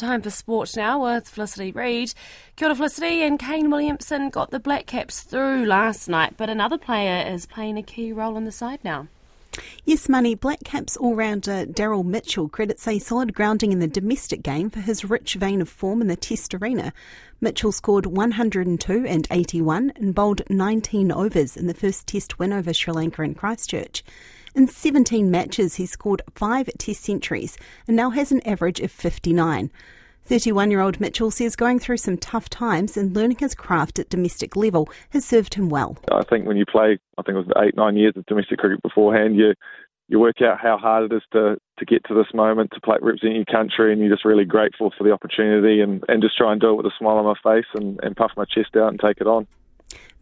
Time for sport now with Felicity Reid. Kia ora Felicity and Kane Williamson got the Black Caps through last night, but another player is playing a key role on the side now. Yes, Money. Black Caps all-rounder Daryl Mitchell credits a solid grounding in the domestic game for his rich vein of form in the Test arena. Mitchell scored 102 and 81 and bowled 19 overs in the first Test win over Sri Lanka in Christchurch. In 17 matches, he scored five Test centuries and now has an average of 59. 31 year old Mitchell says going through some tough times and learning his craft at domestic level has served him well. I think when you play, I think it was eight, nine years of domestic cricket beforehand, you you work out how hard it is to, to get to this moment, to play, represent your country, and you're just really grateful for the opportunity and, and just try and do it with a smile on my face and, and puff my chest out and take it on.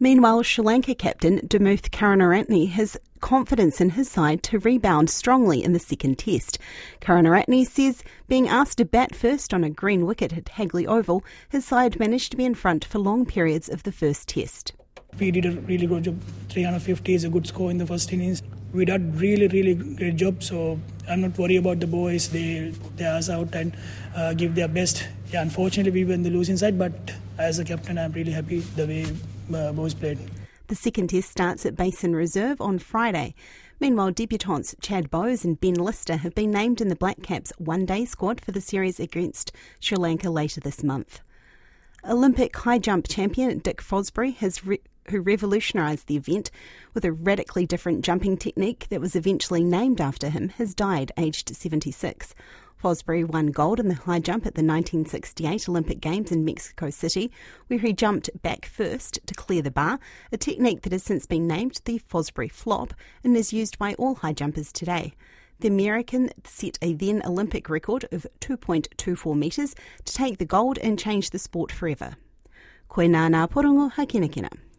Meanwhile, Sri Lanka captain Dimuth Karunaratne has confidence in his side to rebound strongly in the second test. Karunaratne says being asked to bat first on a green wicket at Hagley Oval, his side managed to be in front for long periods of the first test. We did a really good job. 350 is a good score in the first innings. We did really, really great job. So I'm not worried about the boys. They they are out and uh, give their best. Yeah, unfortunately we were in the losing side, but as a captain, I'm really happy the way uh, boys played. The second test starts at Basin Reserve on Friday. Meanwhile, debutants Chad Bowes and Ben Lister have been named in the Black Caps one day squad for the series against Sri Lanka later this month. Olympic high jump champion Dick Fosbury has re- who revolutionised the event with a radically different jumping technique that was eventually named after him, has died aged 76. Fosbury won gold in the high jump at the 1968 Olympic Games in Mexico City, where he jumped back first to clear the bar, a technique that has since been named the Fosbury flop and is used by all high jumpers today. The American set a then Olympic record of 2.24 metres to take the gold and change the sport forever. Nā porongo ha